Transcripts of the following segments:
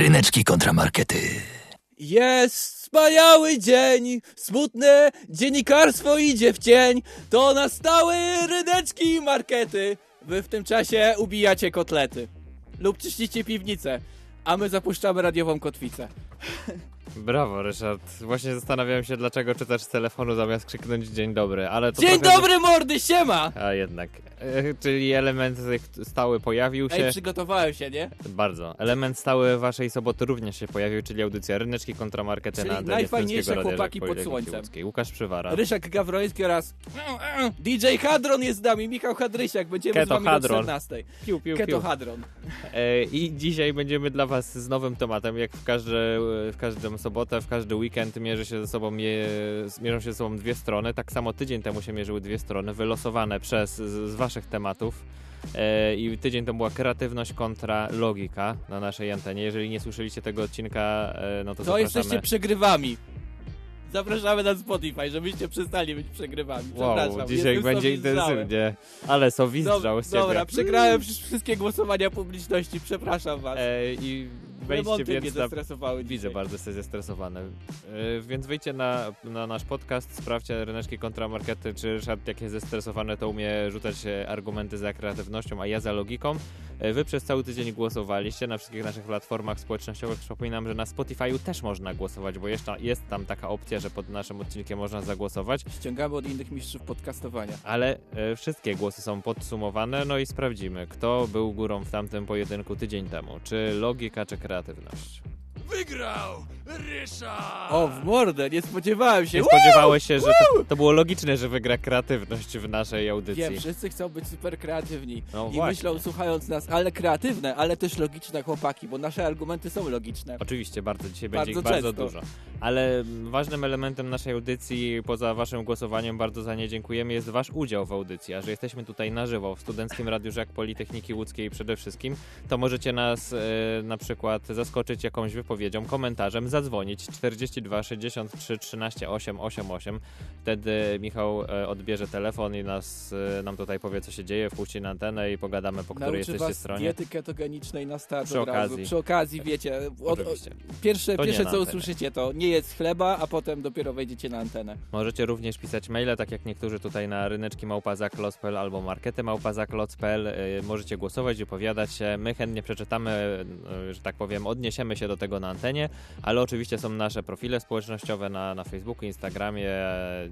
Ryneczki kontramarkety. Jest wspaniały dzień, smutne dziennikarstwo idzie w cień, to nastały ryneczki i markety. Wy w tym czasie ubijacie kotlety lub czyścicie piwnicę, a my zapuszczamy radiową kotwicę. Brawo, Ryszard. Właśnie zastanawiałem się, dlaczego czytasz z telefonu zamiast krzyknąć dzień dobry, ale to Dzień trochę... dobry mordy, siema! A jednak. E, czyli element stały pojawił się. Ej, przygotowałem się, nie? Bardzo. Element stały waszej soboty również się pojawił, czyli audycja Ryneczki kontramarkety Czyli na najfajniejsze chłopaki pod słońcem. Łódzkiej. Łukasz Przywara. Ryszak Gawroński oraz DJ Hadron jest z nami, Michał Hadrysiak, będziemy Keto z wami do Hadron. 14. Piu, piu, Keto piu. Hadron. E, I dzisiaj będziemy dla Was z nowym tematem. Jak w, każde, w każdą sobotę, w każdy weekend mierzy się ze sobą je, mierzą się ze sobą dwie strony. Tak samo tydzień temu się mierzyły dwie strony, wylosowane przez z, z Waszych tematów. E, I tydzień to była kreatywność kontra logika na naszej antenie. Jeżeli nie słyszeliście tego odcinka, e, no to, To zapraszamy. jesteście przegrywami. Zapraszamy na Spotify, żebyście przestali być przegrywami. Wow, Przepraszam, dzisiaj jestem będzie intensywnie. Ale są wizdrał z ciebie. Dobra, przegrałem wsz- wszystkie głosowania publiczności, przepraszam was. E, I wejdźcie więc na Widzę, dzisiaj. bardzo jesteś zestresowany. Yy, więc wejdźcie na, na nasz podcast, sprawdźcie ryneczki kontramarkety, czy Ryszard jak jest zestresowany, to umie rzucać e, argumenty za kreatywnością, a ja za logiką. Yy, wy przez cały tydzień głosowaliście na wszystkich naszych platformach społecznościowych. Przypominam, że na Spotify'u też można głosować, bo jeszcze jest tam taka opcja, że pod naszym odcinkiem można zagłosować, Ściągamy od innych mistrzów podcastowania. ale e, wszystkie głosy są podsumowane, no i sprawdzimy, kto był górą w tamtym pojedynku tydzień temu. Czy logika, czy kreatywność? Wygrał Ryszard! O, w mordę, nie spodziewałem się. Nie spodziewałeś się, że to, to było logiczne, że wygra kreatywność w naszej audycji. Wiem, wszyscy chcą być super kreatywni. No I właśnie. myślą, słuchając nas, ale kreatywne, ale też logiczne chłopaki, bo nasze argumenty są logiczne. Oczywiście, bardzo dzisiaj Bardzo będzie ich bardzo często. dużo. Ale ważnym elementem naszej audycji, poza waszym głosowaniem, bardzo za nie dziękujemy, jest wasz udział w audycji. A że jesteśmy tutaj na żywo w Studenckim Radiu Żak Politechniki Łódzkiej przede wszystkim, to możecie nas e, na przykład zaskoczyć jakąś wypowiedzią, komentarzem, zadzwonić 42 63 13 8 88. Wtedy Michał e, odbierze telefon i nas, e, nam tutaj powie, co się dzieje, wpuści na antenę i pogadamy, po której Nauczy jesteście stronie. diety ketogenicznej na start Przy od okazji. Przy okazji, wiecie, od, Oczywiście. pierwsze, To pierwsze co usłyszycie to nie jest chleba, a potem dopiero wejdziecie na antenę. Możecie również pisać maile, tak jak niektórzy tutaj na ryneczki małpazaklos.pl albo markety małpazaklos.pl. Yy, Możecie głosować, wypowiadać się. My chętnie przeczytamy, że tak powiem, odniesiemy się do tego na antenie, ale oczywiście są nasze profile społecznościowe na, na Facebooku, Instagramie,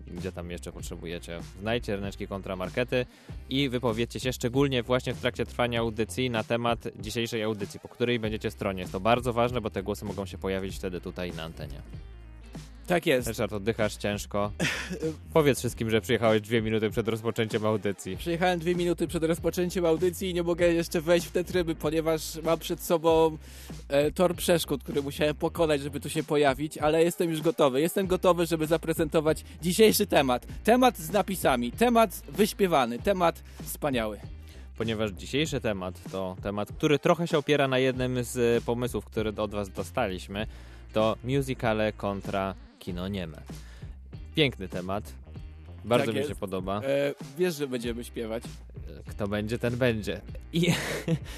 gdzie tam jeszcze potrzebujecie. Znajdźcie ryneczki kontramarkety i wypowiedzcie się szczególnie właśnie w trakcie trwania audycji na temat dzisiejszej audycji, po której będziecie stronie. Jest to bardzo ważne, bo te głosy mogą się pojawić wtedy tutaj na antenie. Tak jest. Ryszard, oddychasz ciężko. Powiedz wszystkim, że przyjechałeś dwie minuty przed rozpoczęciem audycji. Przyjechałem dwie minuty przed rozpoczęciem audycji i nie mogę jeszcze wejść w te tryby, ponieważ mam przed sobą e, tor przeszkód, który musiałem pokonać, żeby tu się pojawić, ale jestem już gotowy. Jestem gotowy, żeby zaprezentować dzisiejszy temat. Temat z napisami, temat wyśpiewany, temat wspaniały. Ponieważ dzisiejszy temat to temat, który trochę się opiera na jednym z pomysłów, który od was dostaliśmy. To musicale kontra kino nieme. Piękny temat. Bardzo Tak mi jest. się podoba. E, wiesz, że będziemy śpiewać. Kto będzie, ten będzie. I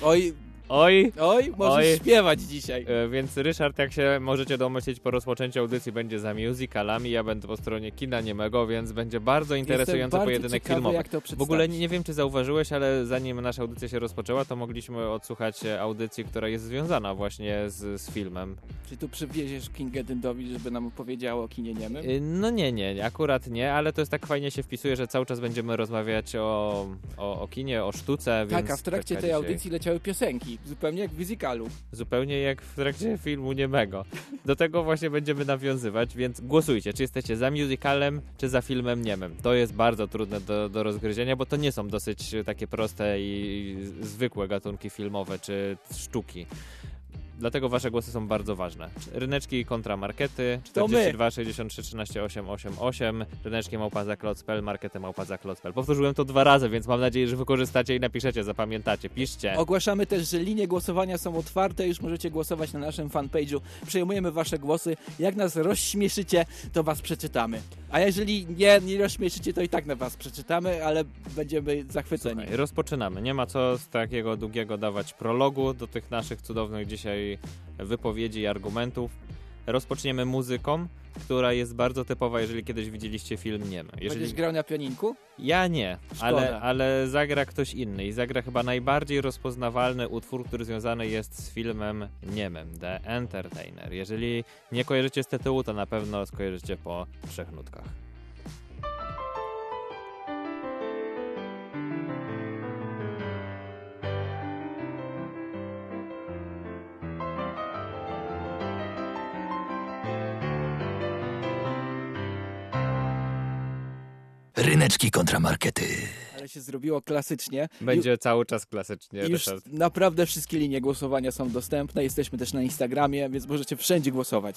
Oj, oj, oj, możesz Oj. śpiewać dzisiaj. E, Więc Ryszard, jak się możecie domyślić, po rozpoczęciu audycji będzie za musicalami, ja będę po stronie kina niemego, więc będzie bardzo interesujący bardzo pojedynek ciekawy, filmowy. jak to W ogóle przedstawić. nie wiem, czy zauważyłeś, ale zanim nasza audycja się rozpoczęła, to mogliśmy odsłuchać e, audycji, która jest związana właśnie z, z filmem. Czy tu przywieziesz Kingę Dyndowi, żeby nam opowiedziało o kinie niemym? Y, No nie, nie, akurat nie, ale to jest tak fajnie się wpisuje, że cały czas będziemy rozmawiać o, o, o kinie, o sztuce, więc... Tak, a w trakcie taka tej dzisiaj- audycji leciały piosenki, zupełnie jak w musicalu. Zupełnie jak w trakcie filmu niemego. Do tego właśnie będziemy nawiązywać, więc głosujcie, czy jesteście za musicalem, czy za filmem niemym. To jest bardzo trudne do, do rozgryzienia, bo to nie są dosyć takie proste i zwykłe gatunki filmowe, czy sztuki. Dlatego wasze głosy są bardzo ważne. Ryneczki kontra markety To my. 42 63 13 888 Ryneczki małpazaklot.pl Markety małpazaklot.pl Powtórzyłem to dwa razy, więc mam nadzieję, że wykorzystacie i napiszecie, zapamiętacie. Piszcie. Ogłaszamy też, że linie głosowania są otwarte, już możecie głosować na naszym fanpage'u. Przejmujemy wasze głosy. Jak nas rozśmieszycie, to was przeczytamy. A jeżeli nie, nie rozśmieszycie, to i tak na was przeczytamy, ale będziemy zachwyceni. Słuchaj, rozpoczynamy. Nie ma co z takiego długiego dawać prologu do tych naszych cudownych dzisiaj wypowiedzi i argumentów. Rozpoczniemy muzyką, która jest bardzo typowa, jeżeli kiedyś widzieliście film Niemy. Jeżeli... Będziesz grał na pianinku? Ja nie, ale, ale zagra ktoś inny i zagra chyba najbardziej rozpoznawalny utwór, który związany jest z filmem Niemem, The Entertainer. Jeżeli nie kojarzycie z tytułu, to na pewno skojarzycie po trzech nutkach. Ryneczki kontramarkety. Ale się zrobiło klasycznie. Będzie cały czas klasycznie, I już Ryszard. naprawdę wszystkie linie głosowania są dostępne. Jesteśmy też na Instagramie, więc możecie wszędzie głosować.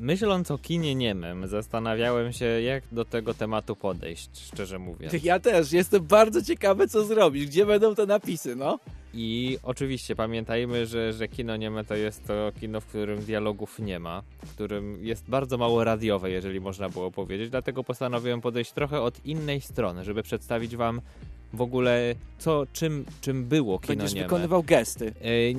Myśląc o kinie niemym, zastanawiałem się, jak do tego tematu podejść, szczerze mówiąc. Ja też. Jestem bardzo ciekawy, co zrobić. Gdzie będą te napisy, no? I oczywiście pamiętajmy, że, że kino nieme to jest to kino, w którym dialogów nie ma, w którym jest bardzo mało radiowe, jeżeli można było powiedzieć. Dlatego postanowiłem podejść trochę od innej strony, żeby przedstawić wam w ogóle co, czym, czym było kino Będziesz nieme. wykonywał gesty. E,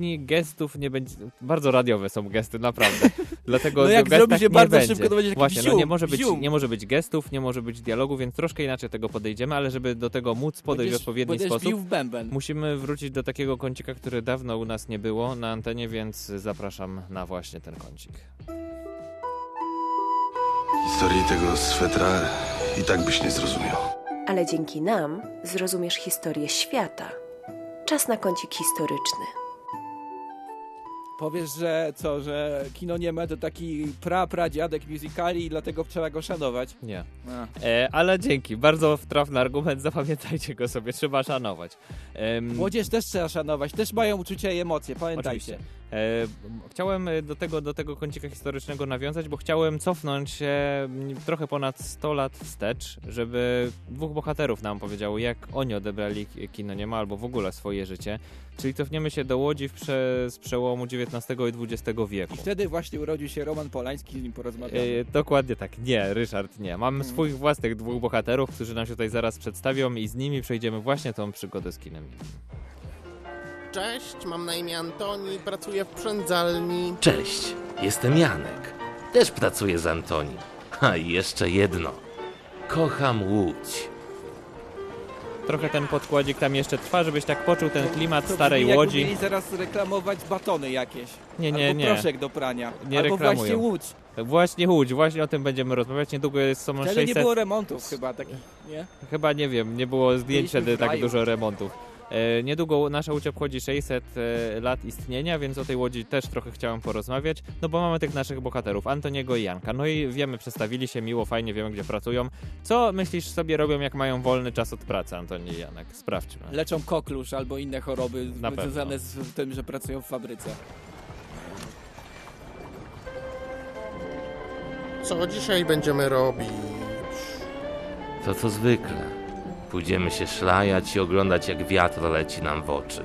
nie, gestów nie będzie. Bardzo radiowe są gesty, naprawdę. Dlatego No jak zrobi się nie bardzo będzie. szybko, to będzie Właśnie, no wzium, nie może, być, nie może być gestów, nie może być dialogu, więc troszkę inaczej tego podejdziemy, ale żeby do tego móc podejść w Będziesz- odpowiedni będziesz sposób, bił w bęben. musimy wrócić do takiego kącika, który dawno u nas nie było na antenie, więc zapraszam na właśnie ten kącik. Historii tego swetra i tak byś nie zrozumiał. Ale dzięki nam zrozumiesz historię świata. Czas na kącik historyczny. Powiesz, że co, że kino nieme to taki pra, pra dziadek musicali i dlatego trzeba go szanować. Nie. E, ale dzięki, bardzo trafny argument, zapamiętajcie go sobie, trzeba szanować. Em, Młodzież też trzeba szanować, też mają uczucia i emocje, pamiętajcie. Oczywiście. E, chciałem e, do tego, do tego kącika historycznego nawiązać, bo chciałem cofnąć się trochę ponad 100 lat wstecz, żeby dwóch bohaterów nam powiedziało, jak oni odebrali ki- kino nie ma, albo w ogóle swoje życie. Czyli cofniemy się do Łodzi prze, z przełomu XIX i XX wieku. I wtedy właśnie urodził się Roman Polański, z nim porozmawiamy. E, dokładnie tak. Nie, Ryszard, nie. Mam Mhm. swoich własnych dwóch bohaterów, którzy nam się tutaj zaraz przedstawią i z nimi przejdziemy właśnie tą przygodę z kinem. Cześć, mam na imię Antoni, pracuję w przędzalni. Cześć, jestem Janek. Też pracuję z Antoni. A i jeszcze jedno. Kocham Łódź. Trochę ten podkładzik tam jeszcze trwa, żebyś tak poczuł ten klimat starej Łodzi. mieli zaraz reklamować batony jakieś. Nie, nie, albo nie. proszek do prania. Nie albo reklamują. właśnie łódź. Właśnie Łódź, właśnie o tym będziemy rozmawiać. Niedługo jest są 600. nie było remontów chyba takich, nie? Chyba nie wiem, nie było zdjęć Byliśmy wtedy w tak dużo remontów. E, niedługo nasza Łódź obchodzi 600 e, lat istnienia, więc o tej Łodzi też trochę chciałem porozmawiać, no bo mamy tych naszych bohaterów, Antoniego i Janka. No i wiemy, przedstawili się miło, fajnie, wiemy gdzie pracują. Co myślisz sobie robią, jak mają wolny czas od pracy, Antoni i Janek? Sprawdźmy. Leczą koklusz albo inne choroby Na pewno. związane z tym, że pracują w fabryce. Co dzisiaj będziemy robić? To co zwykle. Pójdziemy się szlajać i oglądać jak wiatr leci nam w oczy.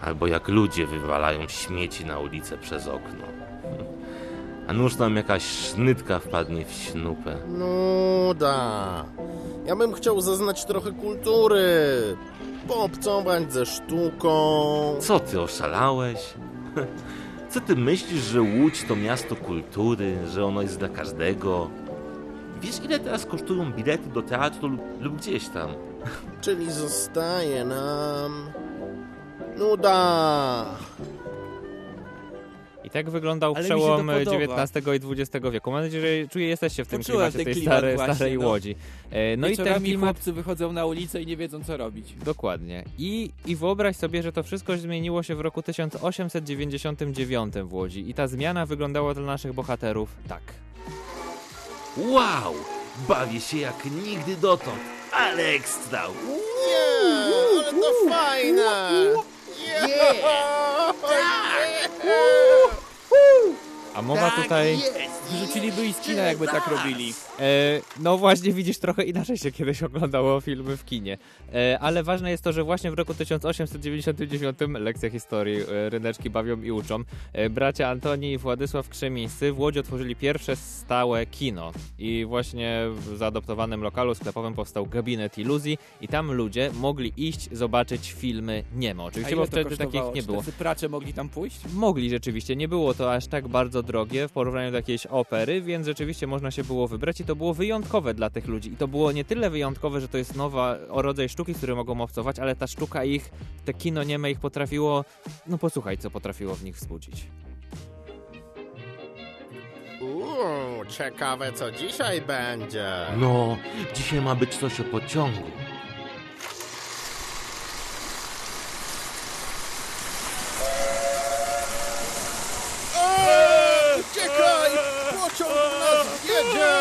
Albo jak ludzie wywalają śmieci na ulicę przez okno. A nuż nam jakaś sznytka wpadnie w śnupę. Nuda. Ja bym chciał zaznać trochę kultury. Poobcować ze sztuką. Co ty oszalałeś? Co ty myślisz, że Łódź to miasto kultury, że ono jest dla każdego? Wiesz ile teraz kosztują bilety do teatru lub, lub gdzieś tam? Czyli zostaje nam... Nuda. I tak wyglądał Ale przełom. XIX i XX wieku. Mam nadzieję, że czuję, jesteście w tym Poczułem klimacie tej klimat starej, właśnie, starej no. Łodzi. E, No i ten klimat chłopcy wychodzą na ulicę i nie wiedzą co robić. Dokładnie. I, I wyobraź sobie, że to wszystko zmieniło się w roku 1899 w Łodzi. I ta zmiana wyglądała dla naszych bohaterów tak. Wow! Bawię się jak nigdy dotąd, ale ekstra! Nie, ale to fajne. Yeah. A mowa tutaj Wyrzuciliby i z kina, jakby tak robili. E, no właśnie, widzisz, trochę inaczej się kiedyś oglądało filmy w kinie. E, ale ważne jest to, że właśnie w roku 1899, lekcja historii, e, ryneczki bawią i uczą, e, bracia Antoni i Władysław Krzemińscy w Łodzi otworzyli pierwsze stałe kino. I właśnie w zaadoptowanym lokalu sklepowym powstał gabinet iluzji i tam ludzie mogli iść zobaczyć filmy niemo. A Oczywiście, ile bo wtedy takich nie Czy było. pracze mogli tam pójść? Mogli rzeczywiście, nie było to aż tak bardzo drogie w porównaniu do jakiejś opery, więc rzeczywiście można się było wybrać i to było wyjątkowe dla tych ludzi. I to było nie tyle wyjątkowe, że to jest nowa o rodzaj sztuki, z której mogą obcować, ale ta sztuka ich, te kino nieme ich potrafiło, no posłuchaj, co potrafiło w nich wzbudzić. Uuu, ciekawe co dzisiaj będzie. No, dzisiaj ma być coś o pociągu. Eee, Uciekaj! Pociąg w nas jedzie!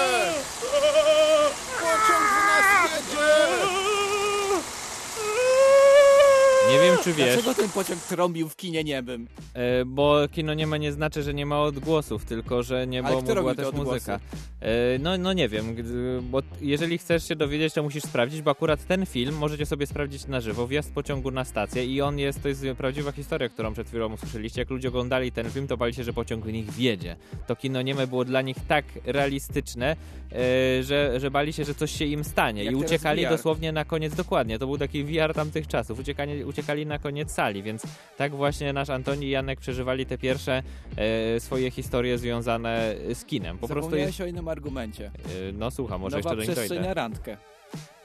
Pociąg w nas jedzie! Nie wiem, czy wiesz, Dlaczego ten pociąg trąbił w kinie niebym? e, bo kino nie ma nie znaczy, że nie ma odgłosów, tylko że nie Ale kto te też odgłosy? muzyka. E, no, no nie wiem, bo jeżeli chcesz się dowiedzieć, to musisz sprawdzić, bo akurat ten film możecie sobie sprawdzić na żywo, wjazd pociągu na stację i on jest, to jest prawdziwa historia, którą przed chwilą usłyszeliście. Jak ludzie oglądali ten film, to bali się, że pociąg w nich wjedzie. To kino nieme było dla nich tak realistyczne, e, że, że bali się, że coś się im stanie Jak i uciekali dosłownie na koniec, dokładnie, to był taki VR tamtych czasów, uciekali, uciekali na koniec sali, więc tak właśnie nasz Antoni i Janek przeżywali te pierwsze e, swoje historie związane z kinem. Po prostu jest... o innym argumencie. e, No słucham, może Nowa jeszcze do przestrzeń dojdę. na randkę.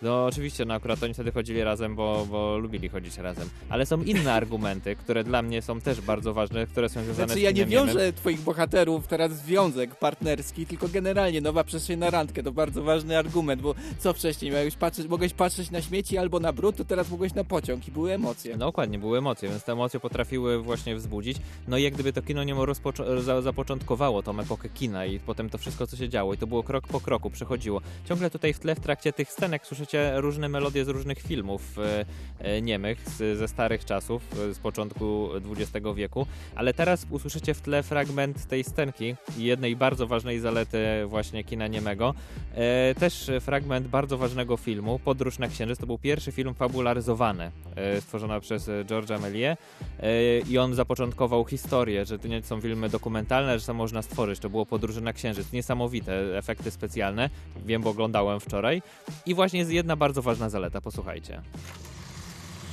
No oczywiście, no akurat oni wtedy chodzili razem, bo, bo lubili chodzić razem. Ale są inne argumenty, które dla mnie są też bardzo ważne, które są związane Znaczy z ja nie wiążę twoich bohaterów teraz związek partnerski, tylko generalnie nowa przestrzeń na randkę to bardzo ważny argument, bo co wcześniej miałeś patrzeć, mogłeś patrzeć na śmieci albo na brud, to teraz mogłeś na pociąg i były emocje. No dokładnie, były emocje, więc te emocje potrafiły właśnie wzbudzić. No i jak gdyby to kino rozpoczą- za- zapoczątkowało tą epokę kina i potem to wszystko, co się działo i to było krok po kroku, przechodziło. Ciągle tutaj w tle, w trakcie tych scenek różne melodie z różnych filmów e, e, niemych z, ze starych czasów, e, z początku XX wieku, ale teraz usłyszycie w tle fragment tej scenki i jednej bardzo ważnej zalety właśnie kina niemego. Też fragment bardzo ważnego filmu, Podróż na Księżyc. To był pierwszy film fabularyzowany, stworzony przez George'a Méliès i on zapoczątkował historię, że to nie są filmy dokumentalne, że to można stworzyć. To było Podróże na Księżyc. Niesamowite efekty specjalne. Wiem, bo oglądałem wczoraj. I właśnie jest jedna bardzo ważna zaleta, posłuchajcie.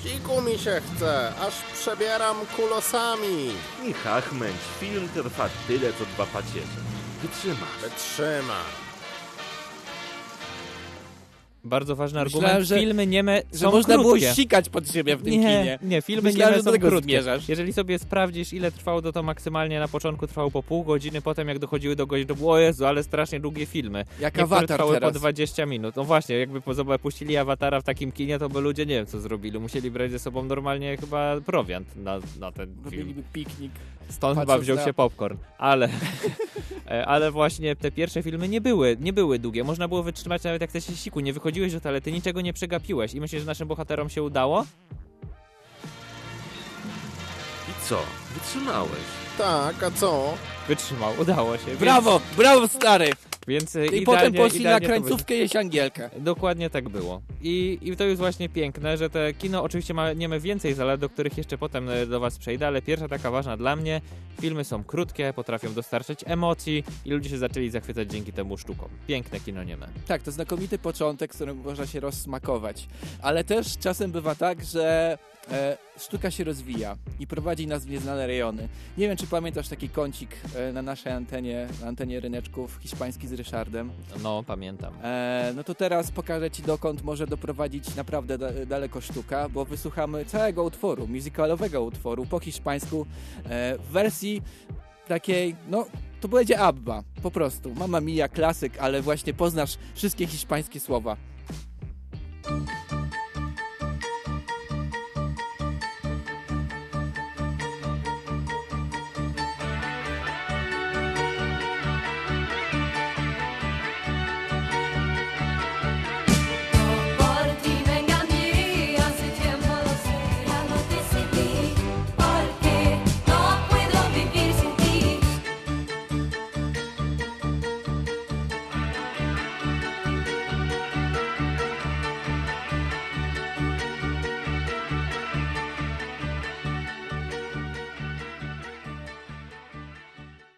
Siku mi się chce, aż przebieram kulosami. Nie chachmęć, film trwa tyle, co dwa pacierze. Wytrzymasz. Wytrzyma. Bardzo ważny Myślałem, argument. że- Filmy nieme Że są można krótkie. było sikać pod siebie w tym nie, kinie. Nie, filmy Myślałem, nieme są tego krótkie. zmierzasz. Jeżeli sobie sprawdzisz, ile trwało to, to maksymalnie na początku trwało po pół godziny, potem jak dochodziły do godziny, to było, o Jezu, ale strasznie długie filmy. Jak Niektóre trwały teraz. po 20 minut. No właśnie, jakby po- zoba- puścili awatara w takim kinie, to by ludzie nie wiem co zrobili. Musieli brać ze sobą normalnie chyba prowiant na, na ten film. Robiliby piknik. Stąd chyba wziął na- się popcorn. Ale, e, ale właśnie te pierwsze filmy nie były, nie były długie. Można było wytrzymać nawet jak chcesz się siku. Nie wychodziłeś do toalety, niczego nie przegapiłeś. I myślisz, że naszym bohaterom się udało? I co? Wytrzymałeś. Tak, a co? Wytrzymał, udało się. Więc, Brawo, brawo stary! Więc e, I potem poszli na krańcówkę jeść Angielkę. Dokładnie tak było. I, I to jest właśnie piękne, że te kino oczywiście ma, nie ma więcej zalet, do których jeszcze potem e, do Was przejdę, ale pierwsza taka ważna dla mnie, filmy są krótkie, potrafią dostarczać emocji i ludzie się zaczęli zachwycać dzięki temu sztukom. Piękne kino nieme. Tak, to znakomity początek, z którym można się rozsmakować. Ale też czasem bywa tak, że e, sztuka się rozwija i prowadzi nas w nieznane rejony. Nie wiem, czy pamiętasz taki kącik e, na naszej antenie, na antenie ryneczków hiszpański z Ryszardem. No, pamiętam. E, no to teraz pokażę Ci, dokąd może doprowadzić naprawdę da, daleko sztuka, bo wysłuchamy całego utworu, musicalowego utworu po hiszpańsku e, w wersji takiej, no to będzie Abba, po prostu. Mama Mia, klasyk, ale właśnie poznasz wszystkie hiszpańskie słowa.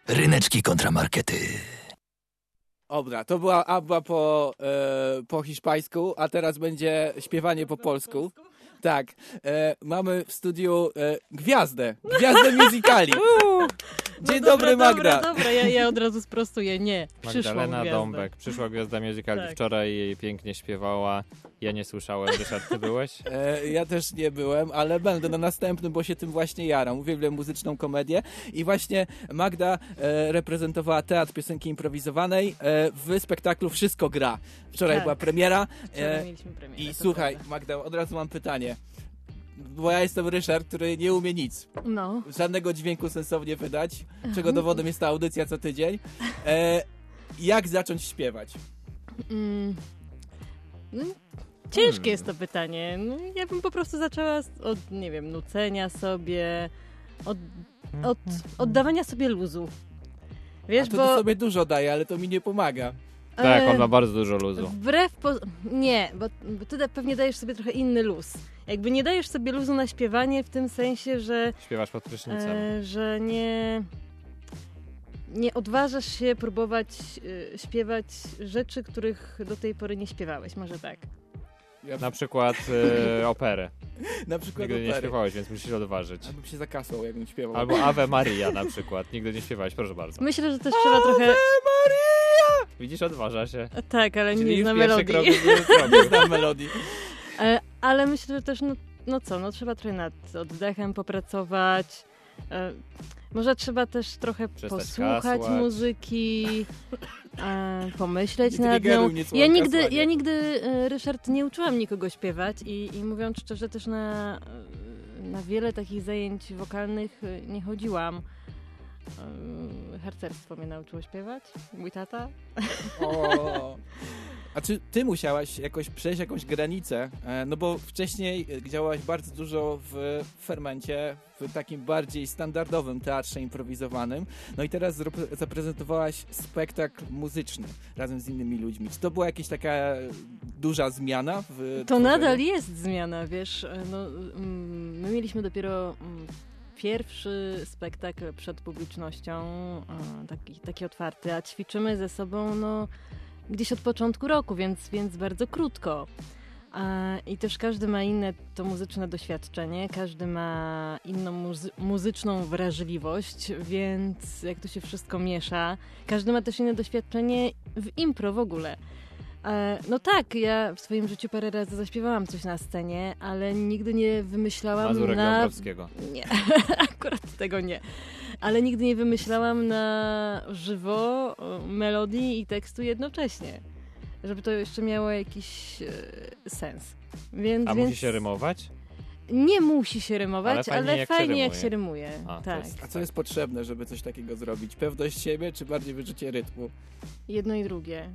Ryneczki kontramarkety. Dobra, to była Abba po, e, po hiszpańsku, a teraz będzie śpiewanie po polsku. Tak, e, mamy w studiu e, gwiazdę, gwiazdę musicali. Dzień No dobry, dobra, Magda. Dobra, dobra, ja, ja od razu sprostuję. Nie, przyszła Magdalena gwiazda. Dąbek, przyszła gwiazda musicali. Tak. Wczoraj jej pięknie śpiewała. Ja nie słyszałem. Ryszard, ty byłeś? E, ja też nie byłem, ale będę na następnym, bo się tym właśnie jaram. Uwielbiam muzyczną komedię i właśnie Magda e, reprezentowała teatr piosenki improwizowanej e, w spektaklu Wszystko gra. Wczoraj Tak. była premiera. Wczoraj E, mieliśmy premierę, I słuchaj, prawda. Magda, od razu mam pytanie. Bo ja jestem Ryszard, który nie umie nic. No, Żadnego dźwięku sensownie wydać, czego dowodem jest ta audycja co tydzień. E, jak zacząć śpiewać? mm, no, ciężkie jest to pytanie. No, ja bym po prostu zaczęła od, nie wiem, nucenia sobie, od, od oddawania sobie luzu. Wiesz, A to, bo... to sobie dużo daje, ale to mi nie pomaga. Tak, on ma bardzo dużo luzu. Wbrew po... Nie, bo, bo ty pewnie dajesz sobie trochę inny luz. Jakby nie dajesz sobie luzu na śpiewanie w tym sensie, że, Śpiewasz pod prysznicem. e, że nie, nie odważasz się próbować e, śpiewać rzeczy, których do tej pory nie śpiewałeś. Może tak. Ja, Na przykład e, operę. na przykład Nigdy nie opery. śpiewałeś, więc musisz odważyć. Albo się zakasał, jakbym śpiewał. Albo Ave Maria na przykład. Nigdy nie śpiewałeś, proszę bardzo. Myślę, że też trzeba trochę... Widzisz, odważa się. Tak, ale Czyli nie zna melodii. krok Nie znam melodii. E, Ale myślę, że też, no, no co, no trzeba trochę nad oddechem popracować. E, Może trzeba też trochę Przestać posłuchać muzyki, e, pomyśleć nad nią. Ja nigdy, ja nigdy, e, Ryszard, nie uczyłam nikogo śpiewać i, i mówiąc szczerze, też na, na wiele takich zajęć wokalnych e, nie chodziłam. Harcerstwo mnie nauczyło śpiewać, mój tata. O. A czy ty musiałaś jakoś przejść jakąś granicę? E, No bo wcześniej e, działałaś bardzo dużo w fermencie, w takim bardziej standardowym teatrze improwizowanym. No i teraz zaprezentowałaś spektakl muzyczny razem z innymi ludźmi. Czy to była jakaś taka duża zmiana w To nadal jest zmiana, wiesz. e, No, mm, my mieliśmy dopiero mm, pierwszy spektakl przed publicznością, e, taki, taki otwarty, a ćwiczymy ze sobą no, gdzieś od początku roku, więc, więc bardzo krótko. E, I też każdy ma inne to muzyczne doświadczenie, każdy ma inną muzy- muzyczną wrażliwość, więc jak to się wszystko miesza, każdy ma też inne doświadczenie w impro w ogóle. E, No tak, ja w swoim życiu parę razy zaśpiewałam coś na scenie, ale nigdy nie wymyślałam Mazurek na... Dąbrowskiego. Nie, akurat tego nie. Ale nigdy nie wymyślałam na żywo melodii i tekstu jednocześnie. Żeby to jeszcze miało jakiś e, sens. Więc, A więc musi się rymować? Nie musi się Ale rymować, fajnie, ale jak się fajnie jak rymuje. się rymuje. A, tak, jest- A co jest potrzebne, żeby coś takiego zrobić? Pewność siebie, czy bardziej wyczucie rytmu? jedno i drugie.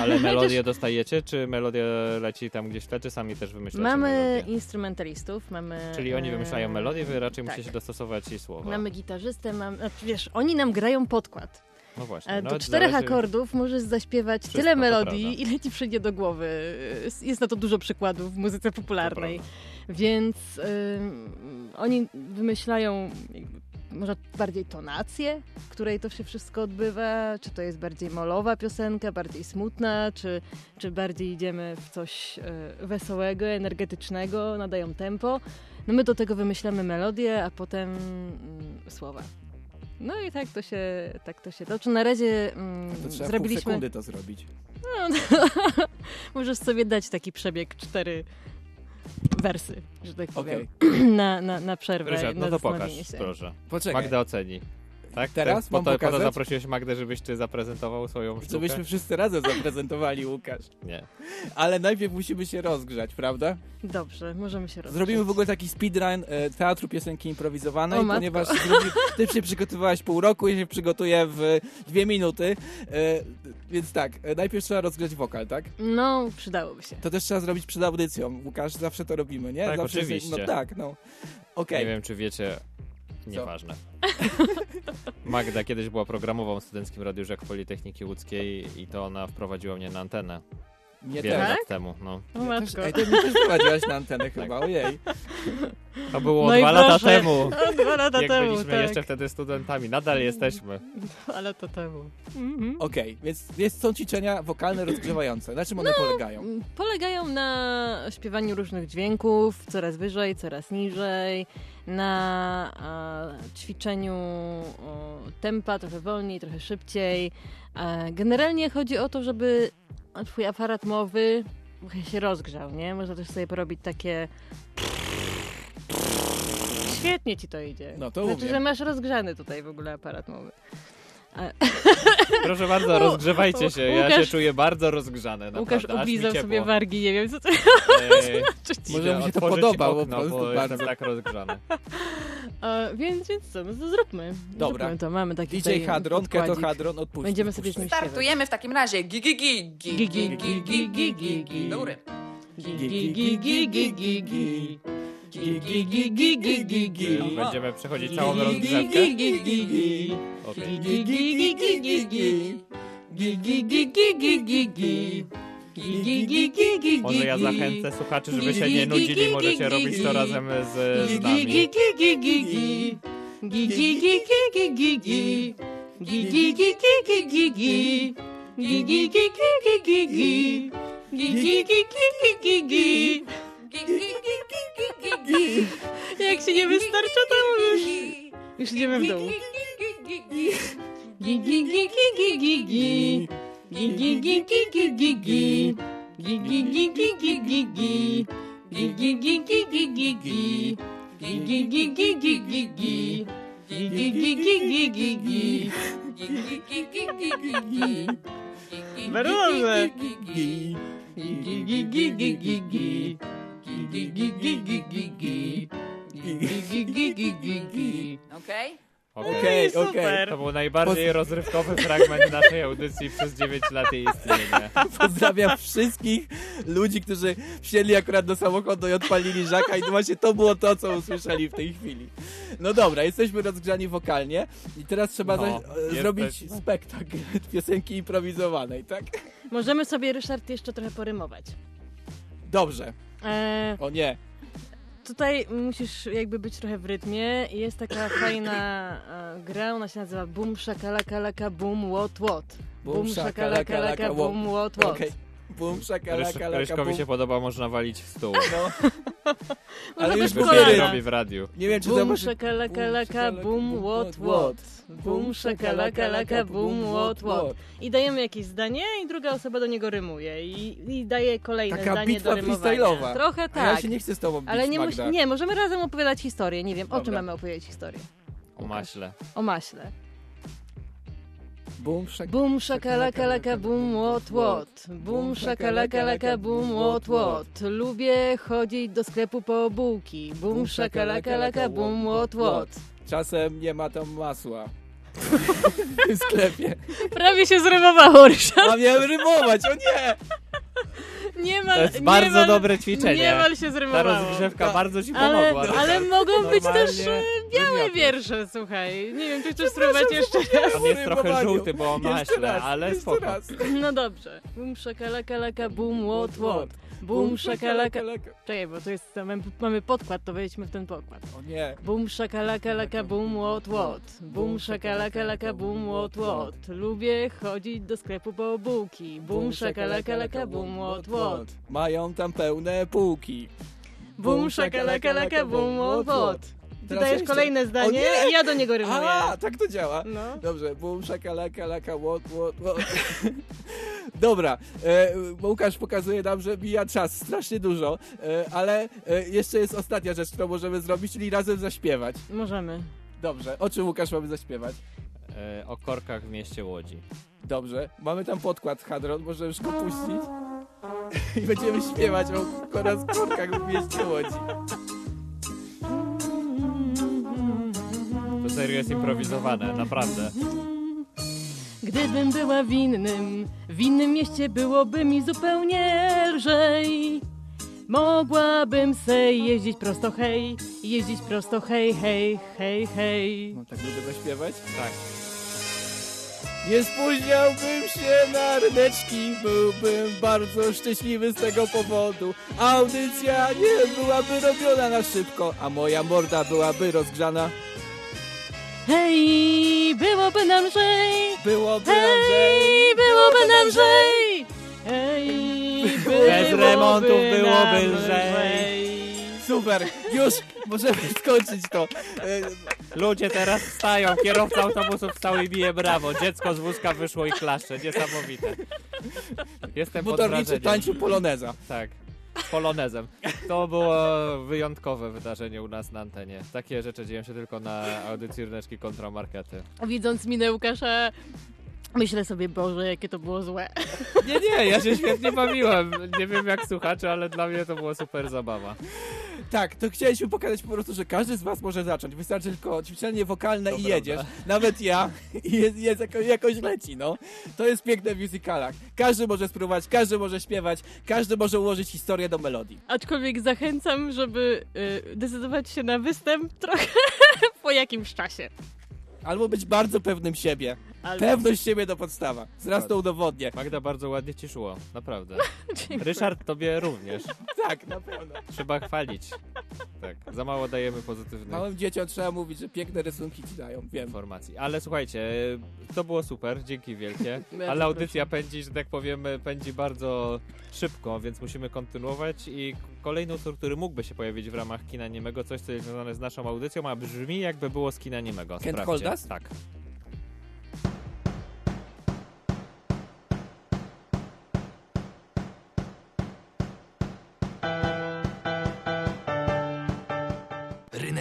Ale melodię dostajecie, czy melodia leci tam gdzieś w tle, czy sami też wymyślacie Mamy melodię? instrumentalistów, mamy... Czyli oni e, wymyślają melodię, wy raczej tak. musicie dostosować jej słowa. Mamy gitarzystę, mam, znaczy, wiesz, oni nam grają podkład. No właśnie. E, no, Do czterech zależy- akordów możesz zaśpiewać Wszystko, tyle melodii, ile ci przyjdzie do głowy. E, Jest na to dużo przykładów w muzyce popularnej. Więc ym, oni wymyślają może bardziej tonację, w której to się wszystko odbywa, czy to jest bardziej molowa piosenka, bardziej smutna, czy, czy bardziej idziemy w coś e, wesołego, energetycznego, nadają tempo. No my do tego wymyślamy melodię, a potem mm, słowa. No i tak to się, tak to się toczy. Na razie mm, To trzeba zrobiliśmy... sekundy to zrobić. No, Możesz sobie dać taki przebieg cztery wersy, że tak powiem, Okej. na, na, na przerwę. Ryszard, na no to pokaż, się. proszę. Poczekaj. Magda oceni. Tak? Teraz mam to, po to pokazać? zaprosiłeś Magdę, żebyś ty zaprezentował swoją sztukę? Żebyśmy wszyscy razem zaprezentowali, Łukasz. Nie. Ale najpierw musimy się rozgrzać, prawda? Dobrze, możemy się rozpocząć. Zrobimy w ogóle taki speedrun e, teatru piosenki improwizowanej, O, ponieważ zrobi, ty się przygotowywałaś pół roku, ja się przygotuję w dwie minuty. E, więc tak, e, najpierw trzeba rozgrzać wokal, tak? No, przydałoby się. To też trzeba zrobić przed audycją. Łukasz, zawsze to robimy, nie? Tak, zawsze oczywiście. no tak, no. Okej. Nie wiem, czy wiecie... Nieważne. Magda kiedyś była programową w Studenckim Radiu Rzek Politechniki Łódzkiej i to ona wprowadziła mnie na antenę. Nie wiele też. lat Tak? temu. No. O Też, matko. ej, ty mnie też prowadziłaś na antenę chyba, ojej. To było No dwa lata temu. O, dwa lata Jak temu, byliśmy tak. jeszcze wtedy studentami. Nadal jesteśmy. Dwa lata temu. Mhm. Okej, więc jest, są ćwiczenia wokalne rozgrzewające. Na czym one polegają? Mm, Polegają na śpiewaniu różnych dźwięków, coraz wyżej, coraz niżej, na a, ćwiczeniu tempa, trochę wolniej, trochę szybciej. E, generalnie chodzi o to, żeby twój aparat mowy trochę się rozgrzał, nie? Można też sobie porobić takie... Świetnie ci to idzie. No, to Znaczy, umiem. że masz rozgrzany tutaj w ogóle aparat mowy. Proszę bardzo, rozgrzewajcie się. Ja się Łukasz- czuję bardzo rozgrzany. Naprawdę. Łukasz oblizał sobie wargi, nie wiem co to Ej, Może mu się to podoba, okno, prostu bo bardzo. jestem tak rozgrzany. A, więc, więc co, no to zróbmy. Dobra. Zróbmy to, mamy taki DJ tutaj Hadron, Keto. Hadron, odpuść. Będziemy sobie z nim. Startujemy w takim razie. Gigi, gigi, gigi, gigi, gigi, gigi, gigi. Do góry. Gi, gi, gi, gi, gi, gi, gi. Gi, gi, gi, gi, gi, gi, gi. Będziemy przechodzić całą rozgrzewkę. gi, Może ja zachęcę słuchaczy, żeby się nie nudzili, możecie robić to razem z, z nami. gi, gi, gi, gi. Gi, gi, gi, gi, gi, gi. Gi, gi, gi, gi, gi, gi. Gi, gi, gi, gi, gi, gi. Gi, gi, gi, gi, gi, gi. Jak się nie wystarcza, to już, już idziemy w dół. Gi, gi, gi, gi, gi, Gigi! Okay? Gi, gi, gi. Okej? Okej, okej. Super. To był najbardziej rozrywkowy fragment naszej audycji przez 9 lat jej istnienia. Pozdrawiam wszystkich ludzi, którzy wsiedli akurat do samochodu i odpalili żaka i to właśnie to było to, co usłyszeli w tej chwili. No dobra, jesteśmy rozgrzani wokalnie i teraz trzeba No, e, jesteś- zrobić spektakl piosenki improwizowanej, tak? Możemy sobie, Ryszard, jeszcze trochę porymować. Dobrze. E, O nie. Tutaj musisz jakby być trochę w rytmie. Jest taka fajna e, gra, ona się nazywa Boom Shakalaka Laka Boom What What. Boom Shakalaka Laka Boom What What. Okej. Bum, szakalaka, Rysz, laka, Ryszkowi bum. się podoba, można walić w stół. No. Ale już mówię, robi w radiu. nie wiem, czy Boom zobaczy... Shakalaka Laka Boom What What. Boom Shakalaka Laka Boom What What. I dajemy jakieś zdanie i druga osoba do niego rymuje. I, i daje kolejne Taka zdanie bitwa do rymowania. Trochę A tak. ja się nie chcę z tobą bić, Ale nie, Magda. nie, możemy razem opowiadać historię. Nie wiem, o czym Dobra. mamy opowiedzieć historię. O maśle. O maśle. Bum, szak... Boom shakalaka laka boom what what. Boom shakalaka laka boom what what. Lubię chodzić do sklepu po bułki. Boom shakalaka laka boom what what. Czasem nie ma tam masła. w sklepie. Prawie się zrymowało, Ryszard. A miałem rymować, o nie! Niemal, To jest bardzo niemal, dobre ćwiczenie. Niemal się Ta zrymowało. rozgrzewka Tak. bardzo ci Ale, pomogła. ale Ryszard. mogą być też e, białe wiersze, słuchaj. Nie wiem, czy chcesz spróbować jeszcze raz. On jest trochę żółty, bo o maśle, ale spoko. No dobrze. Boom shakalaka laka boom what what. Boom shakalaka... Czekaj, bo tu jest, mamy, podkład, to wejdźmy w ten podkład. O nie. Boom shakalaka laka boom what what. Boom shakalaka laka boom what what. Lubię chodzić do sklepu po bułki. Boom shakalaka laka boom what what. Mają tam pełne półki. Boom shakalaka laka. Ty Teraz dajesz jeszcze- kolejne O zdanie nie! i ja do niego rymuję. A, tak to działa. No. Dobrze, bum, szakalaka, laka, łot, łot, łot. Dobra, e, Łukasz pokazuje nam, że mija czas strasznie dużo, e, ale e, jeszcze jest ostatnia rzecz, którą możemy zrobić, czyli razem zaśpiewać. Możemy. Dobrze, o czym Łukasz mamy zaśpiewać? E, o korkach w mieście Łodzi. Dobrze, mamy tam podkład Hadron, możemy już go puścić. I będziemy śpiewać o oraz korkach w mieście Łodzi. To serio jest improwizowane, naprawdę. Gdybym była w innym, w innym mieście byłoby mi zupełnie lżej. Mogłabym se jeździć prosto hej, jeździć prosto hej, hej, hej, hej. No tak lubię zaśpiewać? Tak. Nie spóźniałbym się na ryneczki, byłbym bardzo szczęśliwy z tego powodu. Audycja nie byłaby robiona na szybko, a moja morda byłaby rozgrzana. Hej, byłoby nam lżej! Byłoby nam lżej, Hej, byłoby nam lżej! Hej, Bez remontów byłoby nam lżej. Super, już możemy skończyć to. E, Ludzie teraz stają, kierowca autobusu wstał i bije brawo. Dziecko z wózka wyszło i klaszcze. Niesamowite. Jestem wrażeniem. tańczył poloneza. Tak. Z polonezem. To było wyjątkowe wydarzenie u nas na antenie. Takie rzeczy dzieją się tylko na audycji Ryneczki kontra Markety. Widząc minę Łukasza, myślę sobie, Boże, jakie to było złe. Nie, nie, ja się świetnie bawiłem. Nie wiem jak słuchacze, ale dla mnie to była super zabawa. Tak, to chcieliśmy pokazać po prostu, że każdy z was może zacząć. Wystarczy tylko ćwiczenie wokalne To i prawda. jedziesz. Nawet ja. I jest, jest jako, jakoś leci, no. To jest piękne w musicalach. Każdy może spróbować, każdy może śpiewać, każdy może ułożyć historię do melodii. Aczkolwiek zachęcam, żeby y, decydować się na występ trochę po jakimś czasie. Albo być bardzo pewnym siebie. Albo- Pewność siebie to podstawa. Zaraz to udowodnię. Magda, bardzo ładnie ci szło. Naprawdę. Ryszard, tobie również. Tak, na pewno. Trzeba chwalić. Tak, za mało dajemy pozytywnych Małym dzieciom trzeba mówić, że piękne rysunki ci dają, wiem. informacji. Ale słuchajcie, to było super, dzięki wielkie. Ale audycja pędzi, że tak powiem, pędzi bardzo szybko, więc musimy kontynuować i kolejny utwór, który mógłby się pojawić w ramach kina niemego, coś co jest związane z naszą audycją, a brzmi jakby było z kina niemego. Sprawdźcie. Us? Tak.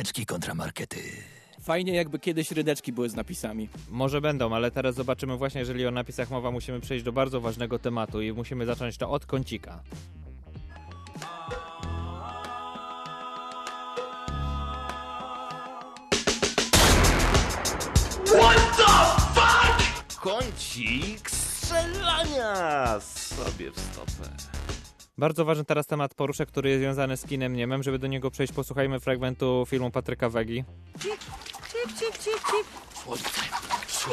Ryneczki kontra markety. Fajnie jakby kiedyś rydeczki były z napisami. Może będą, ale teraz zobaczymy właśnie, jeżeli o napisach mowa, musimy przejść do bardzo ważnego tematu i musimy zacząć to od kącika. Kącik strzelania sobie w stopę. Bardzo ważny teraz temat poruszę, który jest związany z kinem niemem. Żeby do niego przejść, posłuchajmy fragmentu filmu Patryka Wegi. Cip, cip, cip, cip.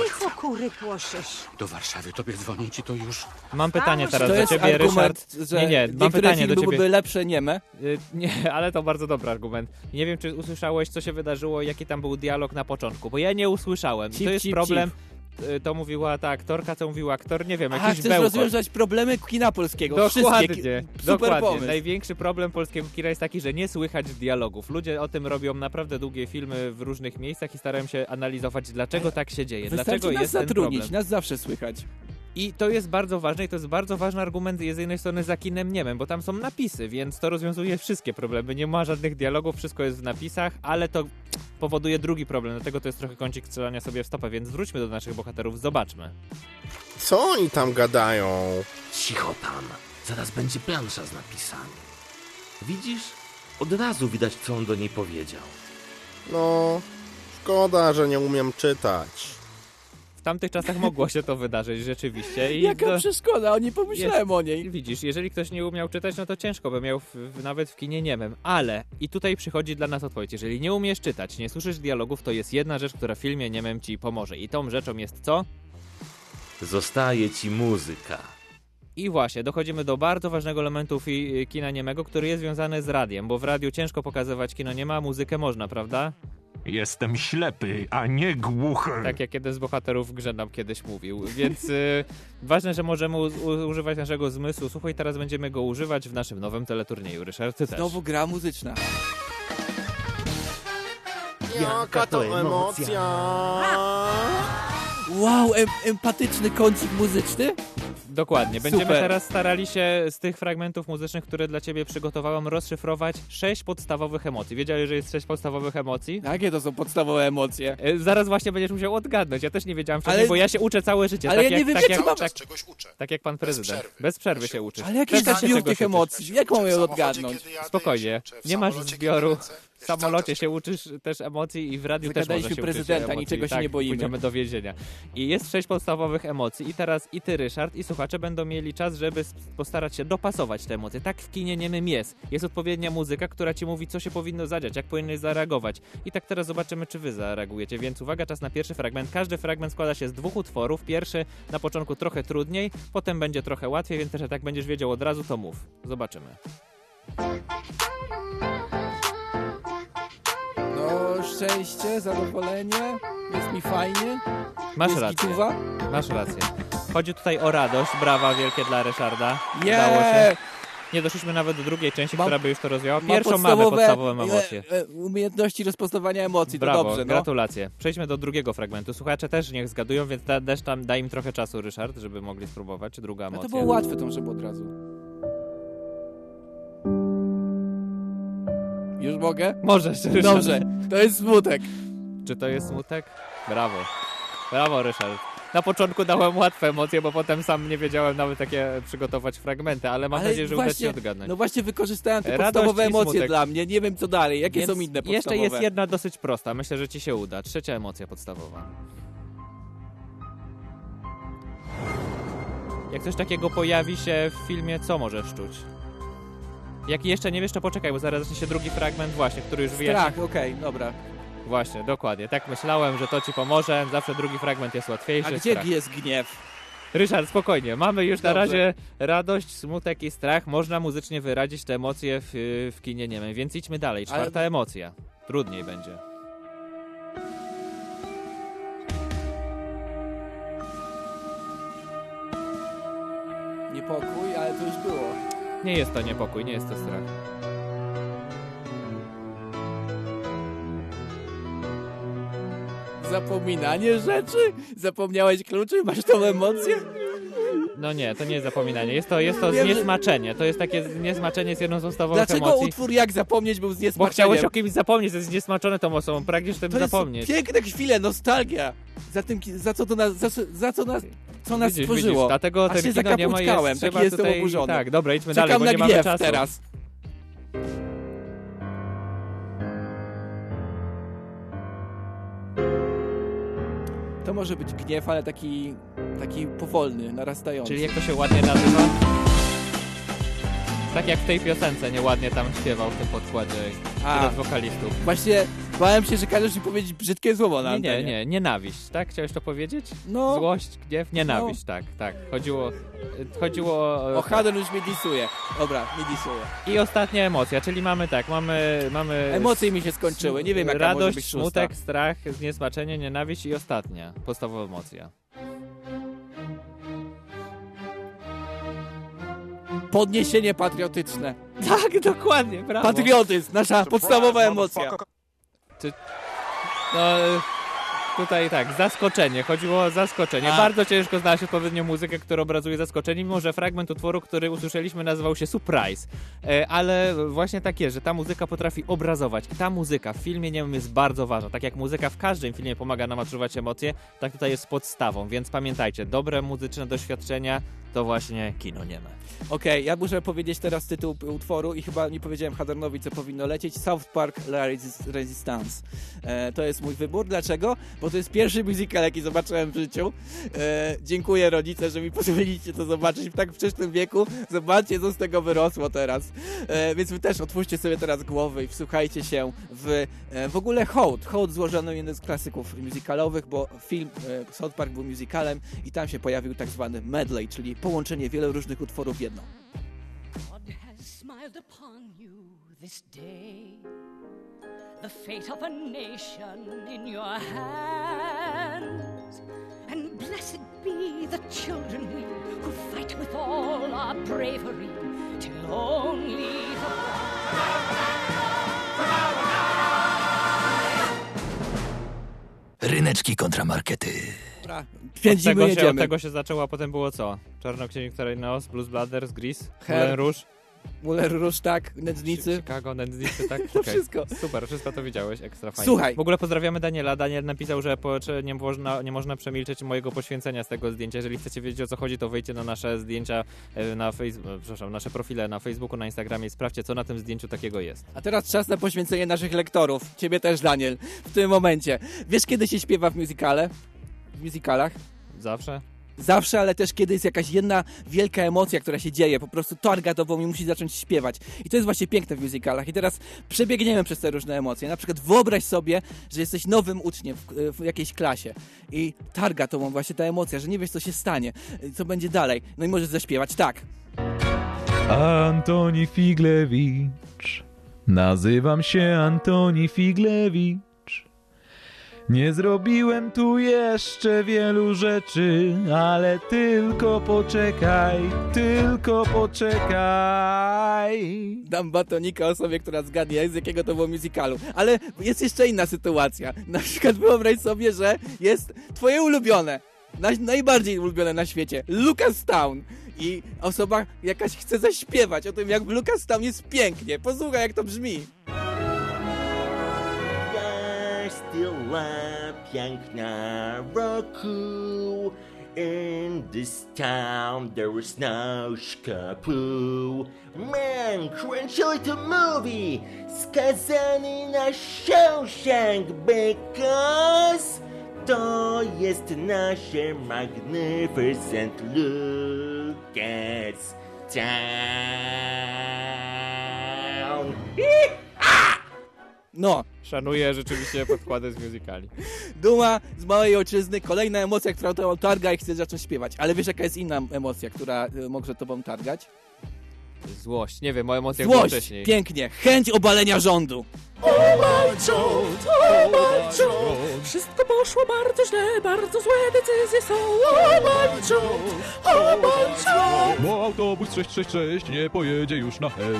I co kury płoszysz? Do Warszawy tobie dzwonię ci to już. Mam pytanie teraz to do ciebie, argument, Ryszard. że Nie, nie, mam pytanie do ciebie. byłyby lepsze nieme. Y, Nie, ale to bardzo dobry argument. Nie wiem, czy usłyszałeś, co się wydarzyło, jaki tam był dialog na początku, bo ja nie usłyszałem. Cip, to jest cip, problem. Y, To mówiła ta aktorka, co mówił aktor, nie wiem, A, jakiś chcesz bełkot. rozwiązać problemy kina polskiego. Dokładnie, Wszystkie. Super dokładnie. pomysł. Największy problem polskiego kina jest taki, że nie słychać dialogów. Ludzie o tym robią naprawdę długie filmy w różnych miejscach i starają się analizować, dlaczego tak się dzieje, Wystarczy dlaczego nas jest ten zatrudnić, problem. nas zawsze słychać. I to jest bardzo ważne i to jest bardzo ważny argument z jednej strony za kinem niemem, bo tam są napisy, więc to rozwiązuje wszystkie problemy. Nie ma żadnych dialogów, wszystko jest w napisach, ale to powoduje drugi problem, dlatego to jest trochę kącik strzelania sobie w stopę, więc wróćmy do naszych bohaterów, zobaczmy. Co oni tam gadają? Cicho tam. Zaraz będzie plansza z napisami. Widzisz? Od razu widać, co on do niej powiedział. No, szkoda, że nie umiem czytać. W tamtych czasach mogło się to wydarzyć rzeczywiście. I Jaka to- przeszkoda, o nie pomyślałem o niej. Widzisz, jeżeli ktoś nie umiał czytać, no to ciężko by miał w, w, nawet w kinie niemem. Ale, i tutaj przychodzi dla nas odpowiedź, jeżeli nie umiesz czytać, nie słyszysz dialogów, to jest jedna rzecz, która w filmie niemem ci pomoże. I tą rzeczą jest co? Zostaje ci muzyka. I właśnie, dochodzimy do bardzo ważnego elementu fi- kina niemego, który jest związany z radiem, bo w radiu ciężko pokazywać kino niema, a muzykę można, prawda? Jestem ślepy, a nie głuchy. Tak jak jeden z bohaterów w grze nam kiedyś mówił. Więc y, ważne, że możemy używać naszego zmysłu. Słuchaj, teraz będziemy go używać w naszym nowym teleturnieju. Ryszard, ty też. Znowu gra muzyczna. Jaka to emocja! Wow, em empatyczny kącik muzyczny? Dokładnie. Będziemy Super. teraz starali się z tych fragmentów muzycznych, które dla ciebie przygotowałam, rozszyfrować sześć podstawowych emocji. Wiedziałeś, że jest sześć podstawowych emocji? Jakie to są podstawowe emocje? E, Zaraz właśnie będziesz musiał odgadnąć. Ja też nie wiedziałem wcześniej, Ale- bo ja się uczę całe życie. ale tak ja jak, nie wiem, tak jak mam- tak, Czegoś uczę. tak jak pan prezydent. przerwy. Bez przerwy się uczysz. Ale jakiś Przestań tak się zbiór czegoś tych emocji. Jak mam ją odgadnąć? Spokojnie. Nie masz zbioru. Lecę. samolocie się uczysz też emocji i w radiu też można się uczyć prezydenta, emocji. niczego się tak, nie boimy. Pójdziemy do więzienia. I jest sześć podstawowych emocji i teraz i ty, Ryszard, i słuchacze będą mieli czas, żeby postarać się dopasować te emocje. Tak w kinie niemym jest. Jest odpowiednia muzyka, która ci mówi, co się powinno zadziać, jak powinieneś zareagować. I tak teraz zobaczymy, czy wy zareagujecie. Więc uwaga, czas na pierwszy fragment. Każdy fragment składa się z dwóch utworów. Pierwszy na początku trochę trudniej, potem będzie trochę łatwiej, więc też jak będziesz wiedział od razu, to mów. Zobaczymy. No, szczęście, zadowolenie, jest mi fajnie. Masz jest rację. gituwa. Masz rację. Chodzi tutaj o radość. Brawa wielkie dla Ryszarda. Nie! Udało się. Nie doszliśmy nawet do drugiej części, która by już to rozwiała. Mam Pierwszą mamy podstawowe emocje. e, e, Umiejętności rozpoznawania emocji, Brawo, to dobrze, no. gratulacje. Przejdźmy do drugiego fragmentu. Słuchacze też niech zgadują, więc da, też tam daj im trochę czasu, Ryszard, żeby mogli spróbować. Druga emocja? to było łatwe, to żeby od razu. Już mogę? Możesz, Ryszard. Dobrze, to jest smutek. Czy to jest smutek? Brawo. Brawo, Ryszard. Na początku dałem łatwe emocje, bo potem sam nie wiedziałem nawet takie przygotować fragmenty, ale mam Ale nadzieję, że uda ci właśnie- się odgadnąć. No właśnie wykorzystałem te Radość podstawowe emocje smutek. dla mnie, nie wiem co dalej, jakie Więc są inne podstawowe? Jeszcze jest jedna dosyć prosta, myślę, że ci się uda. Trzecia emocja podstawowa. Jak coś takiego pojawi się w filmie, co możesz czuć? Jak jeszcze nie wiesz, to poczekaj, bo zaraz zacznie się drugi fragment właśnie, który już wyjaśni. Strach, okej, dobra. Właśnie, dokładnie. Tak myślałem, że to ci pomoże. Zawsze drugi fragment jest łatwiejszy. A gdzie strach. jest gniew? Ryszard, spokojnie. Mamy już na Dobrze. razie radość, smutek i strach. Można muzycznie wyrazić te emocje w, w kinie niemym, więc idźmy dalej. Czwarta Ale- emocja. Trudniej będzie. Niepokój, ale to już było. Nie jest to niepokój, nie jest to strach. Zapominanie rzeczy? Zapomniałeś kluczy? Masz tą emocję? No nie, to nie jest zapominanie. Jest to, jest to Wiem, że- zniesmaczenie. To jest takie zniesmaczenie jest jedną z podstawowych Dlaczego emocji. utwór Jak zapomnieć był z Bo chciałeś o kimś zapomnieć, to jest zniesmaczone tą osobą. Pragniesz tym To jest zapomnieć. piękne chwile, nostalgia. Za, tym, ki- za co to nas, za, za co nas, co nas Widzisz, stworzyło. widzisz, dlatego Aż ten się kino nie ma zakapłuckałem, jest, taki trzeba jestem tutaj, oburzony. Tak, dobra, idźmy Czekam dalej, bo na nie mamy gniew czasu. teraz. To może być gniew, ale taki, taki powolny, narastający. Czyli jak to się ładnie nazywa? Tak jak w tej piosence nieładnie tam śpiewał w tym podkładzie A. wokalistów. Właśnie bałem się, że każesz mi powiedzieć brzydkie słowo na Nie, nie, antenie. nie, nienawiść, tak? Chciałeś to powiedzieć? No. Złość, gniew, nienawiść, tak, tak. Chodziło, chodziło o... O, Hadon już mnie disuje. Dobra, mnie disuje. I ostatnia emocja, czyli mamy tak, mamy... mamy Emocje mi się skończyły, nie wiem jaka może Radość, szósta. smutek, strach, zniesmaczenie, nienawiść i ostatnia, podstawowa emocja. Podniesienie patriotyczne. Tak, dokładnie, brawo. Patriotyzm, nasza podstawowa emocja. Czy... No, tutaj tak, zaskoczenie. Chodziło o zaskoczenie. A. Bardzo ciężko znaleźć odpowiednią muzykę, która obrazuje zaskoczenie, mimo że fragment utworu, który usłyszeliśmy, nazywał się Surprise. E, ale właśnie tak jest, że ta muzyka potrafi obrazować. I ta muzyka w filmie niemym jest bardzo ważna. Tak jak muzyka w każdym filmie pomaga nam odczuwać emocje, tak tutaj jest podstawą. Więc pamiętajcie, dobre muzyczne doświadczenia to właśnie kino nieme. Okej, ja muszę powiedzieć teraz tytuł utworu i chyba nie powiedziałem Hadernowi, co powinno lecieć. South Park La Resist- Resistance. E, to jest mój wybór. Dlaczego? Bo to jest pierwszy musical, jaki zobaczyłem w życiu. E, dziękuję rodzice, że mi pozwoliliście to zobaczyć w tak wczesnym wieku. Zobaczcie, co z tego wyrosło teraz. E, więc wy też otwórzcie sobie teraz głowy i wsłuchajcie się w e, w ogóle hołd. Hołd złożony jeden z klasyków musicalowych, bo film e, South Park był musicalem i tam się pojawił tak zwany medley, czyli połączenie wielu różnych utworów w jedno. God has smiled upon you this day. The fate of a nation in your hands. And blessed be the children we who fight with all our bravery till only the Ryneczki kontramarkety. Dobra, Od pędzimy, tego, się, od jedziemy. tego się zaczęło, a potem było co? Czarnoksiężnik Neos, Blues Brothers, Gris. Moulin Rouge. Muller Rouge, tak, Nędznicy. Chicago, nędznicy, tak? To wszystko. Super, wszystko to widziałeś, ekstra fajnie. Słuchaj. W ogóle pozdrawiamy Daniela. Daniel napisał, że po, czy nie, można, nie można przemilczeć mojego poświęcenia z tego zdjęcia. Jeżeli chcecie wiedzieć o co chodzi, to wejdźcie na nasze zdjęcia e, na Facebooku, przepraszam, nasze profile na Facebooku, na Instagramie i sprawdźcie, co na tym zdjęciu takiego jest. A teraz czas na poświęcenie naszych lektorów. Ciebie też, Daniel, w tym momencie. Wiesz, kiedy się śpiewa w musicale? W musicalach? Zawsze? Zawsze, ale też kiedy jest jakaś jedna wielka emocja, która się dzieje, po prostu targa tobą i musi zacząć śpiewać. I to jest właśnie piękne w musicalach. I teraz przebiegniemy przez te różne emocje. Na przykład wyobraź sobie, że jesteś nowym uczniem w, w jakiejś klasie i targa tobą właśnie ta emocja, że nie wiesz, co się stanie, co będzie dalej. No i możesz zaśpiewać tak. Antoni Figlewicz. Nazywam się Antoni Figlewicz. Nie zrobiłem tu jeszcze wielu rzeczy, ale tylko poczekaj, tylko poczekaj. Dam batonika osobie, która zgadnie, z jakiego to było musicalu. Ale jest jeszcze inna sytuacja. Na przykład wyobraź sobie, że jest twoje ulubione, na, najbardziej ulubione na świecie, Lucas Town. I osoba jakaś chce zaśpiewać o tym, jak w Lucas Town jest pięknie. Posłuchaj, jak to brzmi. Stilla piękna roku. In this town there is no szkapu. Man, kręcili to movie, skazany na Shawshank because to jest nasze magnificent Lucas Town. No, Szanuję rzeczywiście podkłady z musicali. duma z małej ojczyzny, kolejna emocja, która tobą targa i chcesz zacząć śpiewać. Ale wiesz, jaka jest inna emocja, która y, może tobą targać? Złość. Nie wiem, emocjach było Złość! wcześniej. Pięknie! Chęć obalenia rządu! Wszystko poszło bardzo źle, bardzo złe decyzje są. Obalczą, obalczą. Bo autobus 666 nie pojedzie już na hel.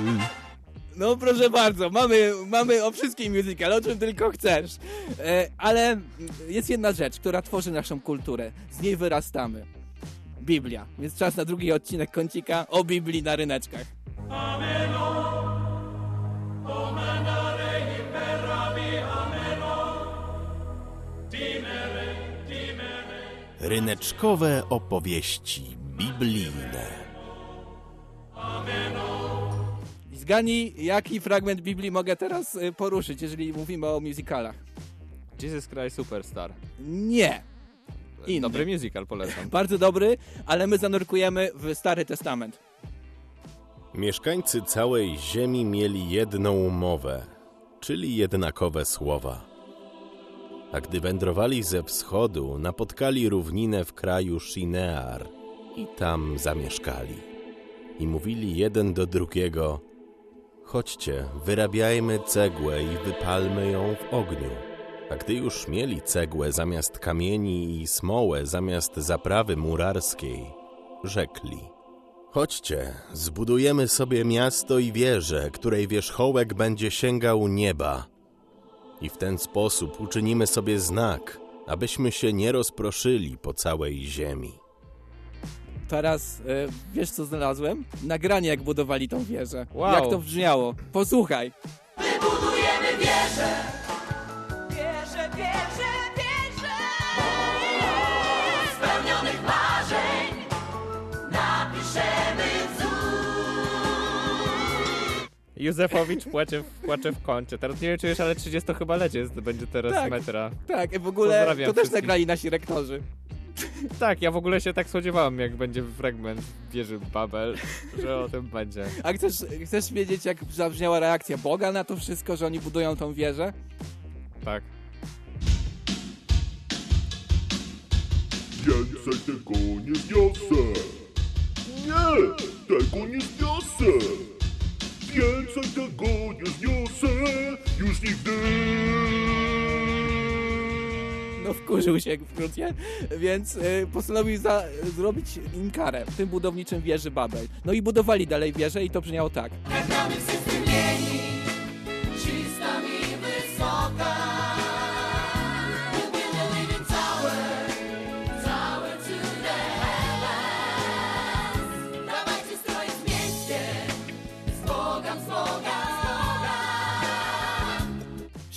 No proszę bardzo, mamy, mamy o wszystkim musical, o czym tylko chcesz. E, ale jest jedna rzecz, która tworzy naszą kulturę. Z niej wyrastamy. Biblia. Więc czas na drugi odcinek kącika o Biblii na ryneczkach. Ryneczkowe opowieści biblijne. I Zgadnij, jaki fragment Biblii mogę teraz y, poruszyć, jeżeli mówimy o musicalach. Jesus Christ Superstar. Nie. Inny. Dobry musical, polecam. Bardzo dobry, ale my zanurkujemy w Stary Testament. Mieszkańcy całej ziemi mieli jedną mowę, czyli jednakowe słowa. A gdy wędrowali ze wschodu, napotkali równinę w kraju Shinear i tam zamieszkali. I mówili jeden do drugiego: Chodźcie, wyrabiajmy cegłę i wypalmy ją w ogniu. A gdy już mieli cegłę zamiast kamieni i smołę zamiast zaprawy murarskiej, rzekli: Chodźcie, zbudujemy sobie miasto i wieżę, której wierzchołek będzie sięgał nieba. I w ten sposób uczynimy sobie znak, abyśmy się nie rozproszyli po całej ziemi. Teraz e, wiesz co znalazłem? Nagranie jak budowali tą wieżę. Wow. Jak to brzmiało. Posłuchaj. Budujemy wieżę. Wieżę, wieżę, wieżę. Spełnionych marzeń napiszemy wzór. Józefowicz płacze w, płacze w kącie. Teraz nie wiem, czy już, ale 30 chyba lecie jest, będzie teraz Tak. metra. Tak, w ogóle Pozdrawiam to też wszystkich. nagrali nasi rektorzy. Tak, ja w ogóle się tak spodziewałem, jak będzie fragment wieży Babel, że o tym będzie. A chcesz, chcesz wiedzieć, jak zabrzmiała reakcja Boga na to wszystko, że oni budują tą wieżę? Tak. Więcej tego nie zniosę! Nie! Tego nie zniosę! Więcej tego nie zniosę! Już nigdy! No wkurzył się wkrótce, więc y, postanowił za, zrobić im w tym budowniczym wieży Babel. No i budowali dalej wieżę i to brzmiało tak. Wszyscy mieni,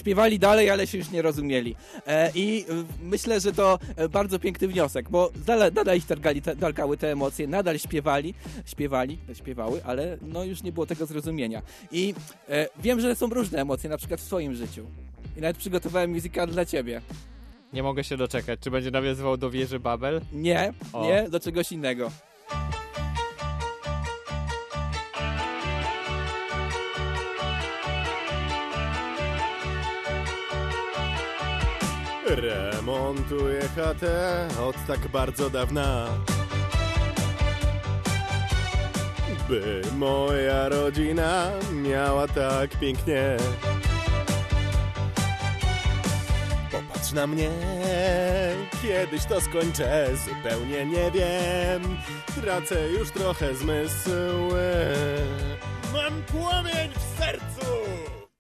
Śpiewali dalej, ale się już nie rozumieli. E, I e, myślę, że to e, bardzo piękny wniosek, bo nadal, nadal ich targali, ta- targały te emocje, nadal śpiewali, śpiewali, śpiewały, ale no już nie było tego zrozumienia. I e, wiem, że są różne emocje, na przykład w swoim życiu. I nawet przygotowałem musical dla ciebie. Nie mogę się doczekać. Czy będzie nawiązywał do wieży Babel? Nie, O. nie, do czegoś innego. Remontuję chatę od tak bardzo dawna. By moja rodzina miała tak pięknie. Popatrz na mnie, kiedyś to skończę, zupełnie nie wiem. Tracę już trochę zmysły. Mam płomień!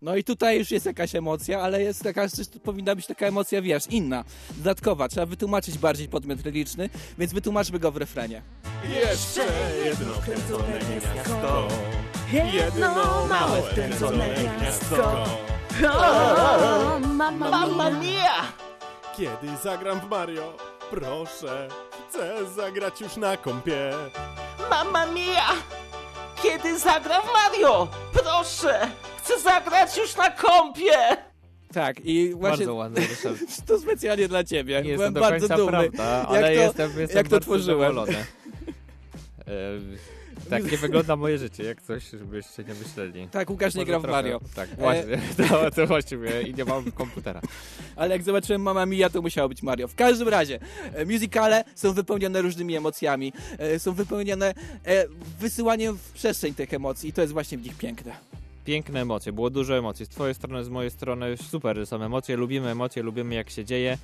No i tutaj już jest jakaś emocja, ale jest taka, powinna być taka emocja, wiesz, inna, dodatkowa. Trzeba wytłumaczyć bardziej podmiot reliczny, więc wytłumaczmy go w refrenie. Jeszcze jedno wkręcone miasto. Jedno małe wkręcone miasto. O, mamma mia! Kiedy zagram w Mario, proszę, chcę zagrać już na kompie. Mamma mia! Kiedy zagram w Mario? Proszę! Chcę zagrać już na kompie! Tak, i właśnie Bardzo Ryszard. to specjalnie dla ciebie. Nie Byłem jest to do bardzo końca dumny, prawda, jak ale to, jestem, jestem jak to tworzyłem. E, tak nie wygląda moje życie, jak coś, żebyście nie myśleli. Tak, Łukasz nie Może gra w trochę- Mario. Tak, E, właśnie, to, to właściwie i nie mam komputera. Ale jak zobaczyłem Mamma Mia, to musiało być Mario. W każdym razie, e, musicale są wypełnione różnymi emocjami. E, są wypełnione e, wysyłaniem w przestrzeń tych emocji i to jest właśnie w nich piękne. Piękne emocje, było dużo emocji. Z twojej strony, z mojej strony super są emocje, lubimy emocje, lubimy jak się dzieje.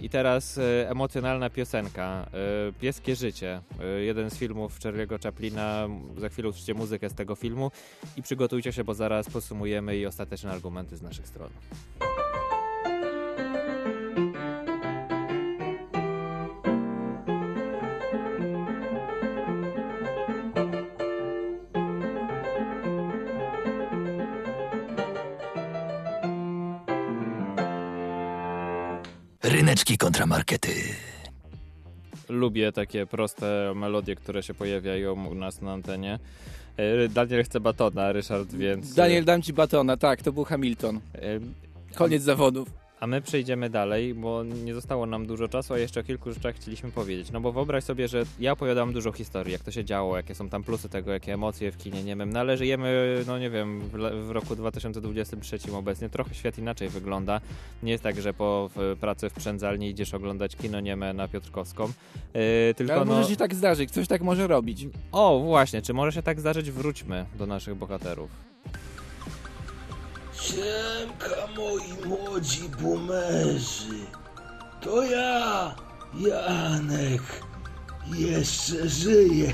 I teraz e, emocjonalna piosenka, e, Pieskie życie, e, jeden z filmów Charlie'ego Chaplina, za chwilę usłyszycie muzykę z tego filmu i przygotujcie się, bo zaraz podsumujemy i ostateczne argumenty z naszych stron. Ryneczki kontramarkety. Lubię takie proste melodie, które się pojawiają u nas na antenie. E, Daniel chce batona, Ryszard, więc... Daniel, dam ci batona, tak, to był Hamilton. Koniec zawodów. A my przejdziemy dalej, bo nie zostało nam dużo czasu, a jeszcze o kilku rzeczach chcieliśmy powiedzieć. No bo wyobraź sobie, że ja opowiadam dużo historii, jak to się działo, jakie są tam plusy tego, jakie emocje w kinie niemym. No ale żyjemy, no nie wiem, w, roku 2023 obecnie. Trochę świat inaczej wygląda. Nie jest tak, że po pracy w przędzalni idziesz oglądać kino nieme na Piotrkowską. Yy, tylko Ale no... może się tak zdarzyć, ktoś tak może robić. O, właśnie, czy może się tak zdarzyć? Wróćmy do naszych bohaterów. Siemka moi młodzi bumerzy. To ja, Janek. Jeszcze żyję.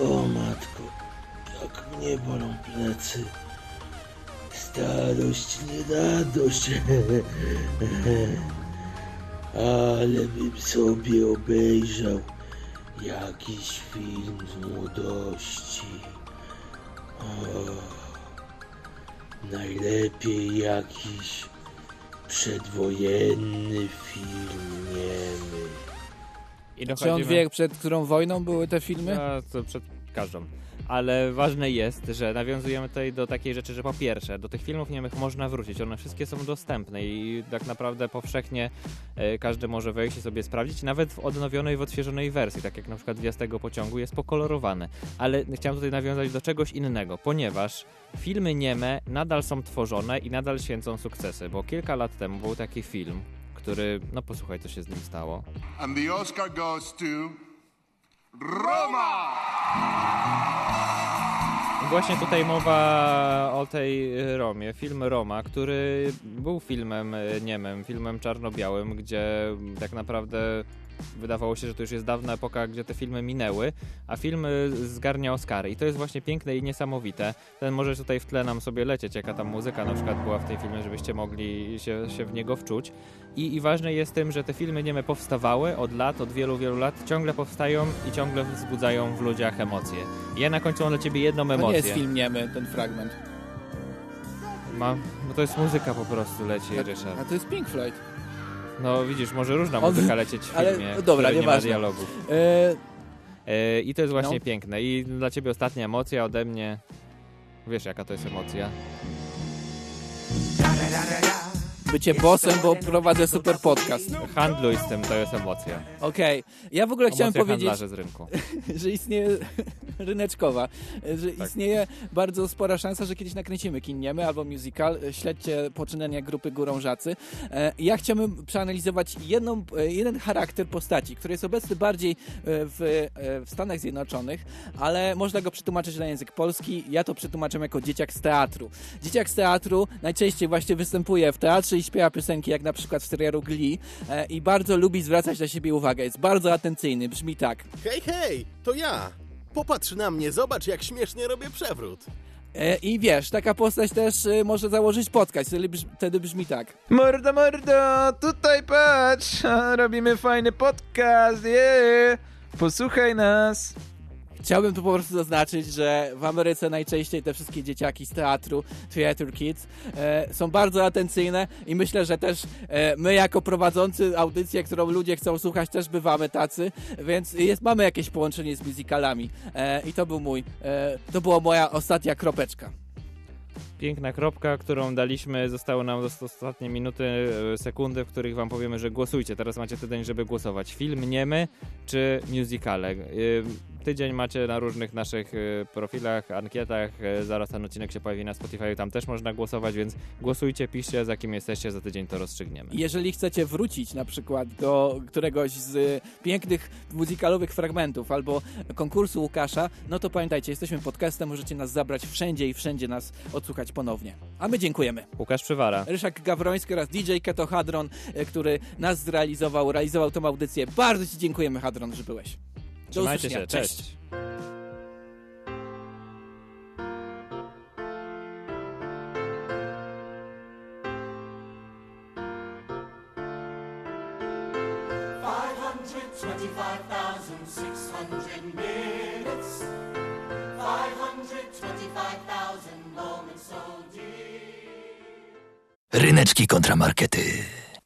O matko, jak mnie bolą plecy. Starość nie radość. Ale bym sobie obejrzał jakiś film z młodości. O, najlepiej jakiś przedwojenny film niemy. I Czy on wie, przed którą wojną były te filmy? No, to przed każdą. Ale ważne jest, że nawiązujemy tutaj do takiej rzeczy, że po pierwsze, do tych filmów niemych można wrócić. One wszystkie są dostępne i tak naprawdę powszechnie e, każdy może wejść i sobie sprawdzić. Nawet w odnowionej, w odświeżonej wersji, tak jak na przykład tego pociągu, jest pokolorowane. Ale chciałem tutaj nawiązać do czegoś innego, ponieważ filmy nieme nadal są tworzone i nadal święcą sukcesy, bo kilka lat temu był taki film, który, no posłuchaj, co się z nim stało. And the Oscar goes to Roma! Właśnie tutaj mowa o tej Romie, film Roma, który był filmem niemym, filmem czarno-białym, gdzie tak naprawdę wydawało się, że to już jest dawna epoka, gdzie te filmy minęły, a film e, zgarnia Oscary i to jest właśnie piękne i niesamowite. Ten może tutaj w tle nam sobie lecieć, jaka tam muzyka na przykład była w tym filmie, żebyście mogli się, się w niego wczuć. I, I ważne jest tym, że te filmy nieme powstawały od lat, od wielu, wielu lat, ciągle powstają i ciągle wzbudzają w ludziach emocje. I ja na końcu mam dla ciebie jedną To emocję. nie jest film niemy, ten fragment. Ma, bo to jest muzyka po prostu leci, Ryszard. A to jest Pink Floyd. No widzisz, może różna muzyka lecieć w ale- filmie, no dobra, którym nie ma dialogów. E, E, I to jest właśnie No. piękne. I dla ciebie ostatnia emocja ode mnie. Wiesz, jaka to jest emocja? Bycie bossem, bo prowadzę super podcast. Handluj z tym, to jest emocja. Okej, ja w ogóle chciałem powiedzieć, z rynku. że istnieje ryneczkowa, że Tak. istnieje bardzo spora szansa, że kiedyś nakręcimy Kinniemy albo musical. Śledźcie poczynania grupy Górążacy. E, Ja chciałbym przeanalizować jedną, e, jeden charakter postaci, który jest obecny bardziej e, w, w Stanach Zjednoczonych, ale można go przetłumaczyć na język polski. Ja to przetłumaczę jako dzieciak z teatru. Dzieciak z teatru najczęściej właśnie występuje w teatrze i śpiewa piosenki, jak na przykład w serialu Glee e, i bardzo lubi zwracać na siebie uwagę. Jest bardzo atencyjny, brzmi tak. Hej, hej, to ja. Popatrz na mnie, zobacz jak śmiesznie robię przewrót. E, I wiesz, taka postać też e, może założyć podcast, wtedy, brz, wtedy brzmi tak. Mordo, mordo, tutaj patrz, robimy fajny podcast, yeah. Posłuchaj nas. Chciałbym tu po prostu zaznaczyć, że w Ameryce najczęściej te wszystkie dzieciaki z teatru, Theater Kids, e, są bardzo atencyjne i myślę, że też e, my jako prowadzący audycję, którą ludzie chcą słuchać, też bywamy tacy, więc jest, mamy jakieś połączenie z musicalami e, i to był mój, e, to była moja ostatnia kropeczka. Piękna kropka, którą daliśmy. Zostały nam ostatnie minuty, e, sekundy, w których wam powiemy, że głosujcie. Teraz macie tydzień, żeby głosować. Film niemy czy musicale. Tydzień macie na różnych naszych e, profilach, ankietach. E, Zaraz ten odcinek się pojawi na Spotify, tam też można głosować, więc głosujcie, piszcie, za kim jesteście, za tydzień to rozstrzygniemy. Jeżeli chcecie wrócić na przykład do któregoś z pięknych muzykalowych fragmentów albo konkursu Łukasza, no to pamiętajcie, jesteśmy podcastem, możecie nas zabrać wszędzie i wszędzie nas odsłuchać ponownie. A my dziękujemy. Łukasz Przywara. Ryszak Gawroński oraz DJ Keto Hadron, e, który nas zrealizował, realizował tą audycję. Bardzo Ci dziękujemy, Hadron, że byłeś. Trzymajcie się, cześć. Five hundred twenty-five thousand six hundred minutes. Five hundred twenty-five thousand moments so dear. Ryneczki kontramarkety.